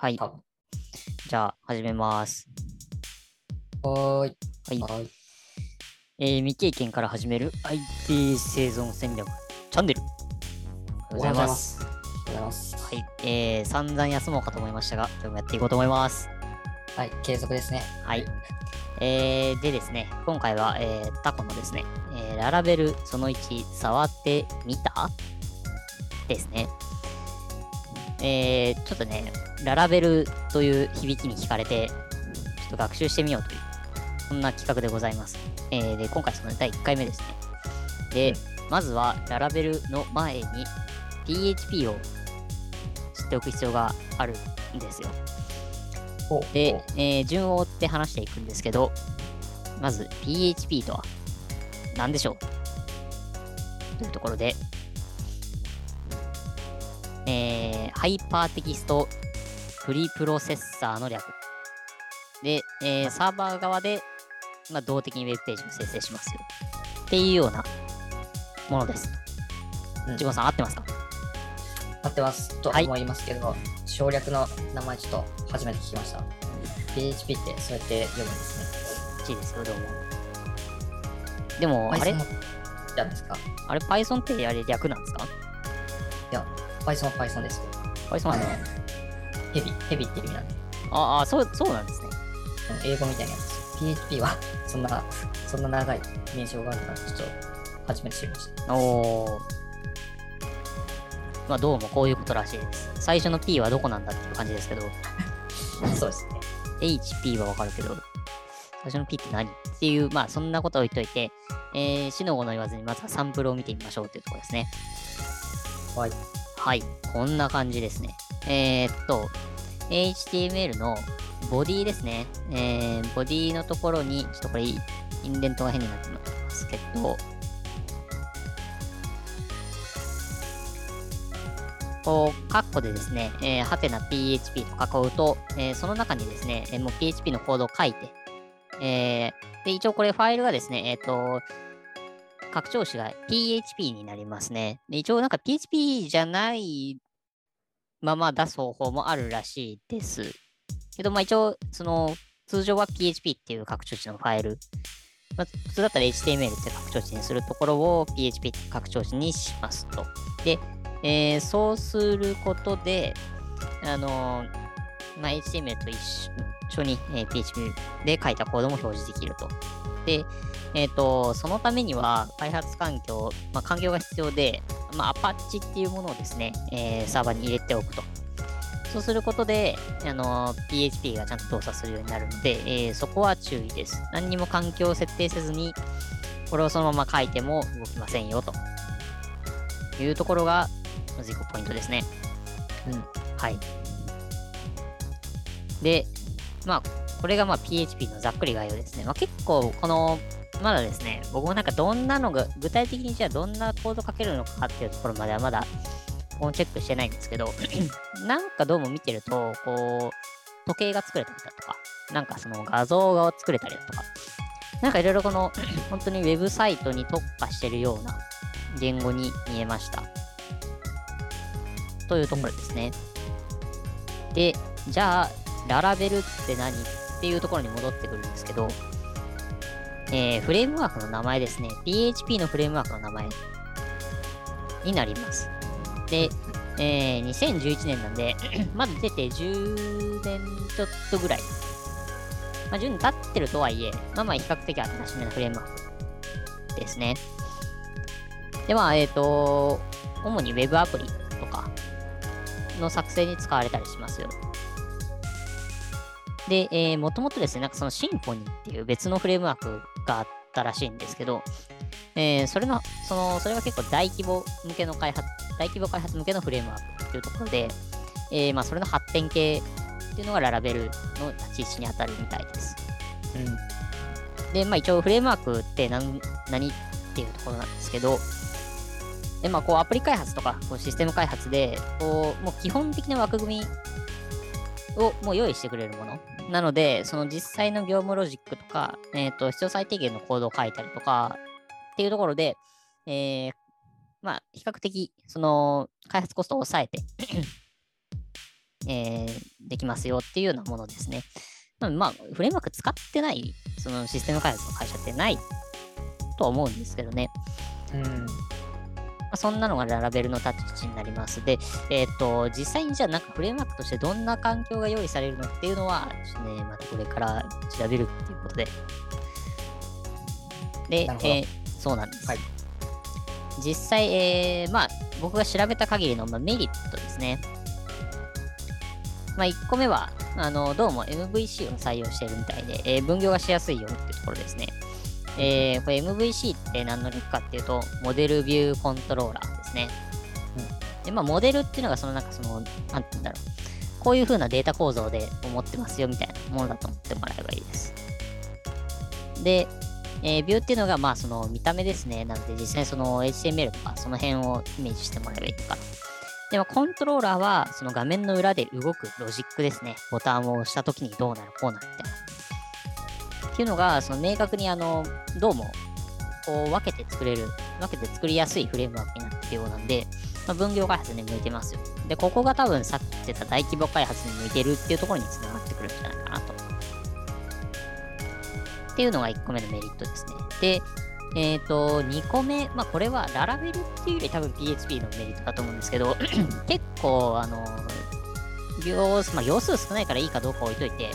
はい。じゃあ、始めます。はーい。はい。は。えー未経験から始める IT 生存戦略チャンネル。おはようございます。おはようございます。はい。えー、散々休もうかと思いましたが、今日もやっていこうと思います。はい、継続ですね。はい。えー、でですね、今回は、えー、タコのですね、えーララベルその1、触ってみた？ですね。えー、ちょっとね、ララベルという響きに惹かれて、ちょっと学習してみようという、そんな企画でございます。えー、で、今回その第1回目ですね。で、まずはララベルの前に PHP を知っておく必要があるんですよ。おでお、えー順を追って話していくんですけど、まず PHP とは何でしょう？というところで、えー Hypertext Preprocessor の略。で、えーサーバー側で、まあ、動的にウェブページを生成しますよ。っていうようなものです。うんジゴンさん合ってますか？合ってますとはい思いますけど、省略の名前ちょっと初めて聞きました。PHP ってそうやって読むんですね。?1 ですよ、どうも。でも、あれ？じゃんですか？あれ Python ってあれ略なんですか？いや、Python は Python ですよ。あの、ヘビ、ヘビっていう意味なんで、ああ、そう、そうなんですね。英語みたいなやつ。PHP はそんな、そんな長い名称があるから、ちょっと初めて知りました。おー。まあ、どうもこういうことらしいです。最初の P はどこなんだっていう感じですけど、そうですね。HP はわかるけど、最初の P って何っていう、まあ、そんなことを置いといて、えー、死の子の言わずに、まずはサンプルを見てみましょうというところですね。はい。はい。こんな感じですね。えー、っと、HTML のボディですね。えー、ボディのところに、ちょっとこれ、インデントが変になってますけど、こう、カッコでですね、えー、はてな PHP と囲うと、えーその中にですね、えーもう PHP のコードを書いて、えーで、一応これファイルがですね、えっ、と、拡張子が PHP になりますね。で一応なんか PHP じゃないまま出す方法もあるらしいです。けど、まあ一応、その、通常は PHP っていう拡張子のファイル。まあ、普通だったら HTML って拡張子にするところを PHP って拡張子にしますと。で、えーそうすることで、あのーまあ、HTML と一緒に、えー PHP で書いたコードも表示できると。で、えっ、と、そのためには開発環境、まあ、環境が必要で、まあ、Apache っていうものをですね、えーサーバーに入れておくと。そうすることで、あのー PHP がちゃんと動作するようになるので、えーそこは注意です。何にも環境を設定せずに、これをそのまま書いても動きませんよというところが、まず1個ポイントですね。うん。はい。で、まあ、これがまあ PHP のざっくり概要ですね。まあ、結構、この、まだですね、僕もなんかどんなのが、具体的にじゃあどんなコード書けるのかっていうところまではまだ、こうチェックしてないんですけど、なんかどうも見てると、こう、時計が作れたりだとか、なんかその画像が作れたりだとか、なんかいろいろこの、本当にウェブサイトに特化してるような言語に見えました。というところですね。で、じゃあ、ララベルって何？っていうところに戻ってくるんですけど、えーフレームワークの名前ですね。PHP のフレームワークの名前になります。で、えー2011年なんで、まだ出て10年ちょっとぐらい。まあ、10年経ってるとはいえ、まあまあ比較的新しめなフレームワークですね。で、まあ、えっ、と、主に Web アプリとかの作成に使われたりしますよ。で、えー、もともとですね、なんかそのシンフォニーっていう別のフレームワークがあったらしいんですけど、えーそれの、その、それが結構大規模向けの開発、大規模開発向けのフレームワークっていうところで、えーまあ、それの発展系っていうのがララベルの立ち位置に当たるみたいです。うん。で、まあ一応フレームワークって何何っていうところなんですけど、で、まあこうアプリ開発とかこうシステム開発で、こう、もう基本的な枠組みをもう用意してくれるもの。なので、その実際の業務ロジックとか、えっ、と、必要最低限のコードを書いたりとかっていうところで、えーまあ比較的、その開発コストを抑えてえーできますよっていうようなものですね。まあ、フレームワーク使ってない、そのシステム開発の会社ってないと思うんですけどね。うん。まあ、そんなのがララベルのタッチになります。で、えっ、と、実際にじゃあなんかフレームワークとしてどんな環境が用意されるのっていうのは、ちょっとね、またこれから調べるっていうことで。で、えーそうなんです。はい実際、えーまあ、僕が調べた限りの、まあ、メリットですね。まあ、1個目は、あの、どうも MVC を採用しているみたいで、えー分業がしやすいよっていうところですね。えーこれ MVC って何の略かっていうと、モデルビューコントローラーですね。で、まあ、モデルっていうのが、そのなんかその、なんて言うんだろう。こういう風なデータ構造で思ってますよみたいなものだと思ってもらえばいいです。で、えービューっていうのが、まあ、その見た目ですね。なので、実際にその HTML とか、その辺をイメージしてもらえばいいのかな。でも、コントローラーは、その画面の裏で動くロジックですね。ボタンを押したときにどうなる、こうなるみたいな。っていうのが、その明確に、あの、どうも、こう分けて作れる、分けて作りやすいフレームワークになっているようなんで、まあ、分業開発に向いてますよ。で、ここが多分さっき言ってた大規模開発に向いてるっていうところにつながってくるんじゃないかなと。っていうのが1個目のメリットですね。で、えっ、と、2個目、まあこれはララベルっていうより多分 PHP のメリットだと思うんですけど、結構、あの、行数、まあ行数少ないからいいかどうか置いといて、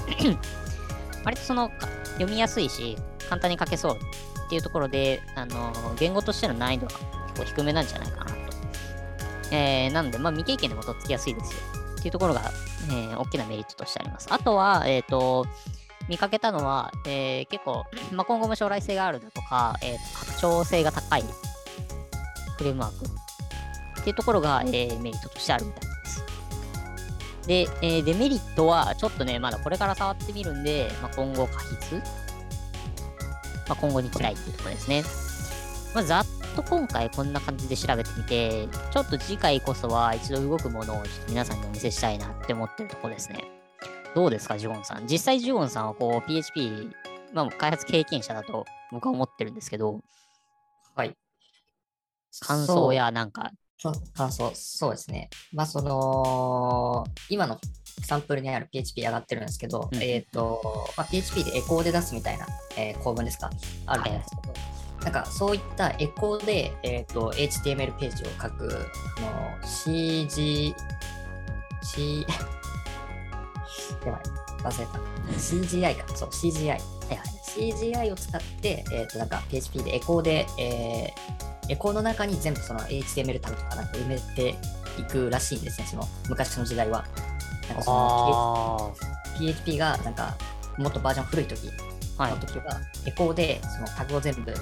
割とその、読みやすいし、簡単に書けそうっていうところで、あの、言語としての難易度が結構低めなんじゃないかなと。えー、なので、まあ未経験でもとっつきやすいですよ。っていうところが、えー大きなメリットとしてあります。あとは、えっ、と、見かけたのは、えー結構、まあ、今後も将来性があるだとか、えー拡張性が高いフレームワークっていうところが、えーメリットとしてあるみたいでえーデメリットは、ちょっとね、まだこれから触ってみるんで、まあ、今後過筆、まあ、今後に期待っていうところですね。まあ、ざっと今回こんな感じで調べてみて、ちょっと次回こそは一度動くものをちょっと皆さんにお見せしたいなって思ってるところですね。どうですか、ジュゴンさん？実際ジュゴンさんはこう PHP、まあ、開発経験者だと僕は思ってるんですけど、はい。感想やなんか、感想、そうですね。まあ、その、今のサンプルにある PHP 上がってるんですけど、うんえっ、と、まあ、PHP でエコーで出すみたいな、えー構文ですか？あると思うんですけど、なんかそういったエコーで、えっ、と、HTML ページを書く、あの CG、C、やばい、忘れた。CGI か、そう、CGI。はいはい。CGI を使って、えっ、と、なんか PHP でエコーで、えーエコーの中に全部その HTML タグとかなんか埋めていくらしいんですね、その昔の時代は。なんかそのあ PHP がなんかもっとバージョン古い時の。時は、エコーでそのタグを全部う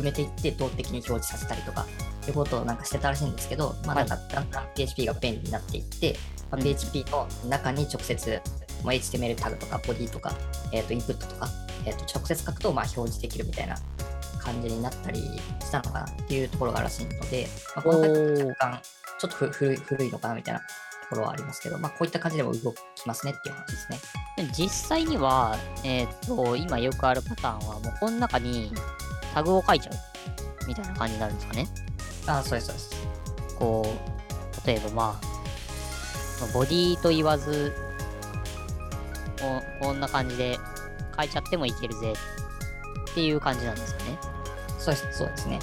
埋めていって動的に表示させたりとか、いうことをなんかしてたらしいんですけど、まあなんかだんだん PHP が便利になっていって、まあうん PHP の中に直接、まあ HTML タグとかボディとか、えっ、と、インプットとか、えっ、と、直接書くとまあ表示できるみたいな感じになったりしたのかなっていうところがあるらしいので、まあ、この若干、ちょっとふ古い古いのかなみたいなところはありますけど、まあこういった感じでも動きますねっていう話ですね。で実際には、えっ、と、今よくあるパターンは、もうこの中にタグを書いちゃうみたいな感じになるんですかね。ああ、そうです、そうです。こう、例えばまあ、ボディと言わず、ここんな感じで書いちゃってもいけるぜっていう感じなんですかね。そうです、そうですね。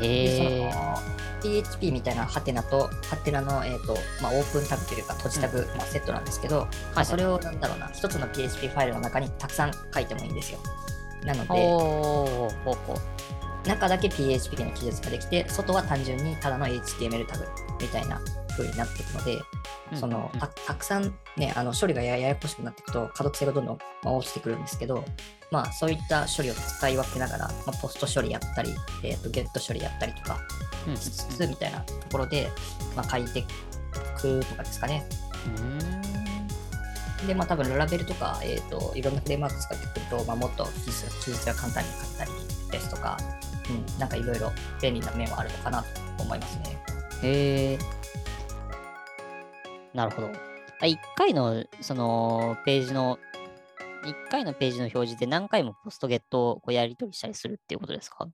へでえ。PHP みたいなハテナと、ハテナの、えーとまあ、オープンタグというか閉じタグ、まあ、セットなんですけど、まあ、それをなんだろうな、一つの PHP ファイルの中にたくさん書いてもいいんですよ。なので。中だけ PHP の記述ができて、外は単純にただの HTML タグみたいな風になっていくので、そのたたくさんね、あの処理がやややこしくなっていくと、可読性がどんどんまあ落ちてくるんですけど、まあそういった処理を使い分けながら、まあ、ポスト処理やったり、えー、とゲット処理やったりとかうんしつつみたいなところで、まあ、書いていくとかですかね。うんで、まあ多分ララベルとか、えっ、と、いろんなフレームワーク使ってくると、まあもっと記述記述が簡単に書けたりですとか、うん、なんかいろいろ便利な面はあるのかなと思いますね。へえ。なるほど。あ1回の、その、ページの、1回のページの表示で何回もポストゲットをこうやり取りしたりするっていうことですか？ま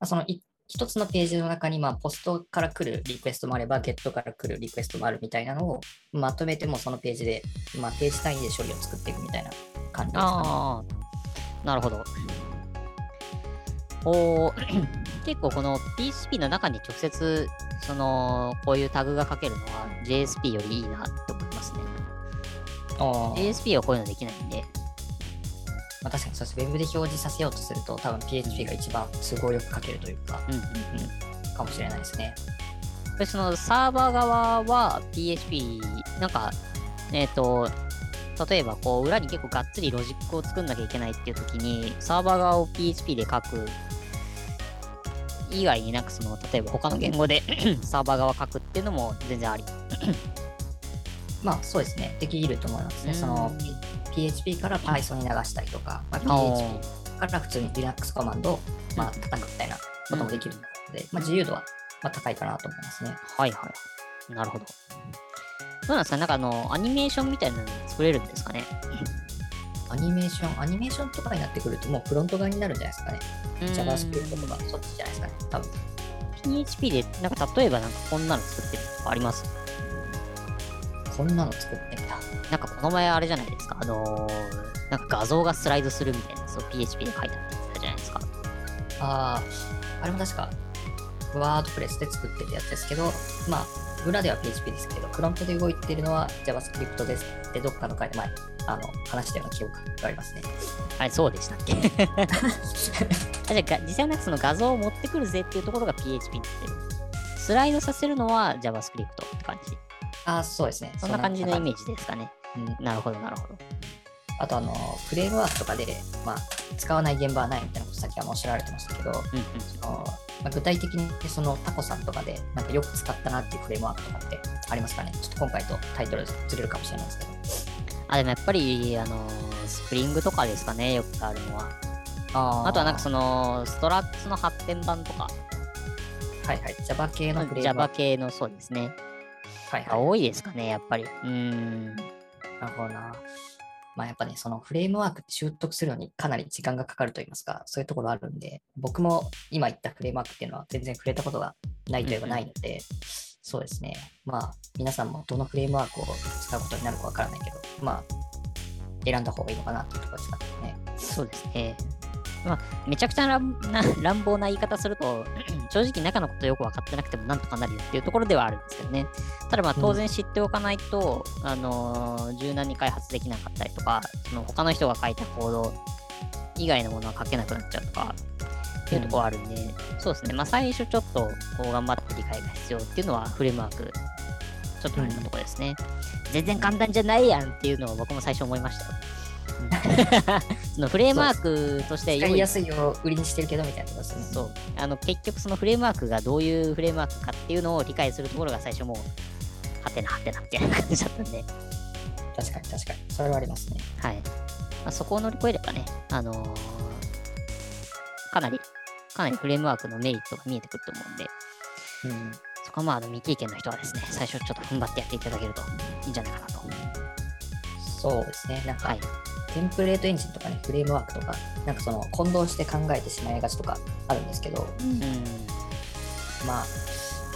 あその1一つのページの中に、まあ、ポストから来るリクエストもあれば、ゲットから来るリクエストもあるみたいなのをまとめてもそのページで、まあ、ページ単位で処理を作っていくみたいな感じですかね。ああ、なるほど。おー結構この PHP の中に直接、その、こういうタグが書けるのは JSP よりいいなって思いますね。JSP はこういうのできないんで。まあ、確かにそうです。ウェブで表示させようとすると、多分 PHP が一番都合よく書けるというか、うんうんうん。かもしれないですね。でそのサーバー側は PHP、なんか、えっ、と、例えばこう裏に結構がっつりロジックを作んなきゃいけないっていう時に、サーバー側を PHP で書く以外になんかその、例えば他の言語で サーバー側書くっていうのも全然あり。まあそうですね。できると思いますね。うんその PHP から Python に流したりとか、まあ、お PHP から普通に Linux コマンドをまあ叩くみたいなこともできるので、まあ、自由度はまあ高いかなと思いますね。はいはい。なるほど。どうなんですかなんかあの、アニメーションみたいなの作れるんですかねアニメーション、アニメーションとかになってくるともうフロント側になるんじゃないですかね。JavaScript とかそっちじゃないですかね。多分 PHP で、なんか例えばなんかこんなの作ってるとかあります？こんなの作ってみた。なんかこの前あれじゃないですか、あのーなんか画像がスライドするみたいなやつを PHP で書いたじゃないですか？ああ、あれも確か、ワードプレスで作ってるやつですけど、まあ、裏では PHP ですけど、フロントで動いてるのは JavaScript ですってどっかの回で前、あの、話したような記憶がありますね。あれ、そうでしたっけ？あじゃあが、実際なんかその画像を持ってくるぜっていうところが PHP になってる。スライドさせるのは JavaScript って感じ？ああ、そうですね。そんな感じのイメーージですかね。ジ。うん、なるほど、なるほど。あと、あの、フレームワークとかで、まあ、使わない現場はないみたいなことさっきはおっしゃられてましたけど、うんうん。あのまあ、具体的にそのタコさんとかでなんかよく使ったなっていうフレームワークとかってありますかね？ちょっと今回とタイトルずれるかもしれないですけど。あ、でもやっぱり、あのースプリングとかですかね、よくあるのは。ああとはなんかその、の、ストラックスの発展版とか、はいはい、Java 系のフレームワ Java ーク。系のそうですね。はいはい。多いですかね、やっぱり。うーん。なるほどな。まあやっぱね、そのフレームワークって習得するのにかなり時間がかかると言いますか、そういうところあるんで、僕も今言ったフレームワークっていうのは全然触れたことがないといえばないので、そうですね。まあ皆さんもどのフレームワークを使うことになるかわからないけど、まあ選んだ方がいいのかなっていうところですかね。そうですね。まあ、めちゃくちゃ乱な 乱暴な言い方すると、正直中のことよく分かってなくてもなんとかなるよっていうところではあるんですけどね。ただまあ当然知っておかないと、あのー柔軟に開発できなかったりとか、その他の人が書いたコード以外のものは書けなくなっちゃうとか、っていうところはあるんで、そうですね。まあ最初ちょっとこう頑張って理解が必要っていうのはフレームワーク、ちょっとあれなところですね。全然簡単じゃないやんっていうのを僕も最初思いましたよ。そのフレームワークとして使いやすいを売りにしてるけどみたいなところですよね。そうあの結局そのフレームワークがどういうフレームワークかっていうのを理解するところが最初もうはてなはてなみたいな感じだったんで、確かに確かに。それはありますね。はいまあ、そこを乗り越えればね、あのーかなりかなりフレームワークのメリットが見えてくると思うんで。うん。そこはまあ未経験の人はですね最初ちょっと踏ん張ってやっていただけるといいんじゃないかなと。そうですね。なんか、はい。テンプレートエンジンとかね、フレームワークとか、なんかその混同して考えてしまいがちとかあるんですけど、うん。まあ、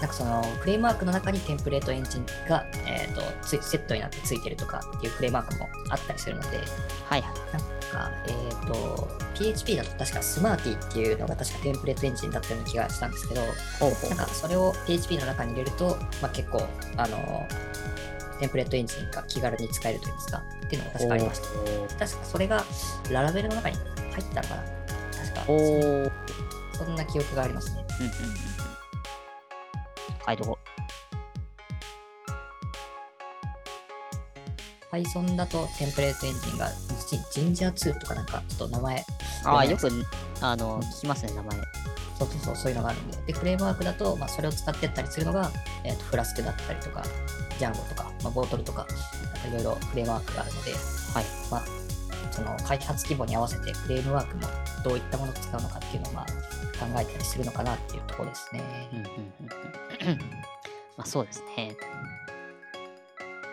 なんかそのフレームワークの中にテンプレートエンジンが、えー、とセットになってついてるとかっていうフレームワークもあったりするので、はいか、えっ、と、PHP だと確かスマーティっていうのが確かテンプレートエンジンだったような気がしたんですけど、なんかそれを PHP の中に入れると、まあ、結構、あの、テンプレートエンジンが気軽に使えるといいますか、っていうのが確かありました。確かそれがララベルの中に入ったのかな確か。そんな記憶がありますね。うんうんうんうん。書いとこ Python だとテンプレートエンジンがジジンジャー2とかなんかちょっと名前、うああねよくあの聞きますね名前。そうそうそうそういうのがあるんで、でフレームワークだと、まあ、それを使ってったりするのが、えーとフラスクだったりとか、ジャンゴとか、まあ、ボートルとか、なんかいろいろフレームワークがあるので、はい。まあ、その開発規模に合わせてフレームワークもどういったものを使うのかっていうのをまあ考えたりするのかなっていうところですね。うんうんうんうん。まあそうですね。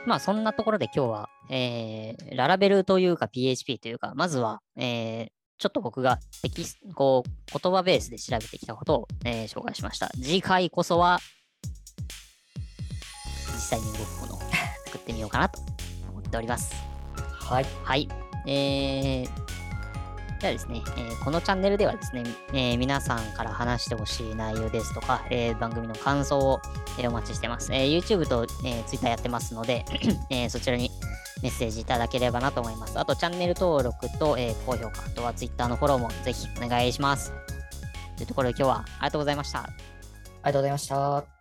まあそんなところで今日は、えー、ララベルというか PHP というか、まずは、えーちょっと僕がテキスこう言葉ベースで調べてきたことを、えー紹介しました。次回こそは、実際に動くものを作ってみようかなと思っております。はい。はい。えー、ではですね、えーこのチャンネルではですね、えー皆さんから話してほしい内容ですとか、えー番組の感想を、えーお待ちしてます。えー YouTube と、えー Twitter やってますので、えーそちらにメッセージいただければなと思います。あと、チャンネル登録と、えー高評価、あとは Twitter のフォローもぜひお願いします。というところで今日はありがとうございました。ありがとうございました。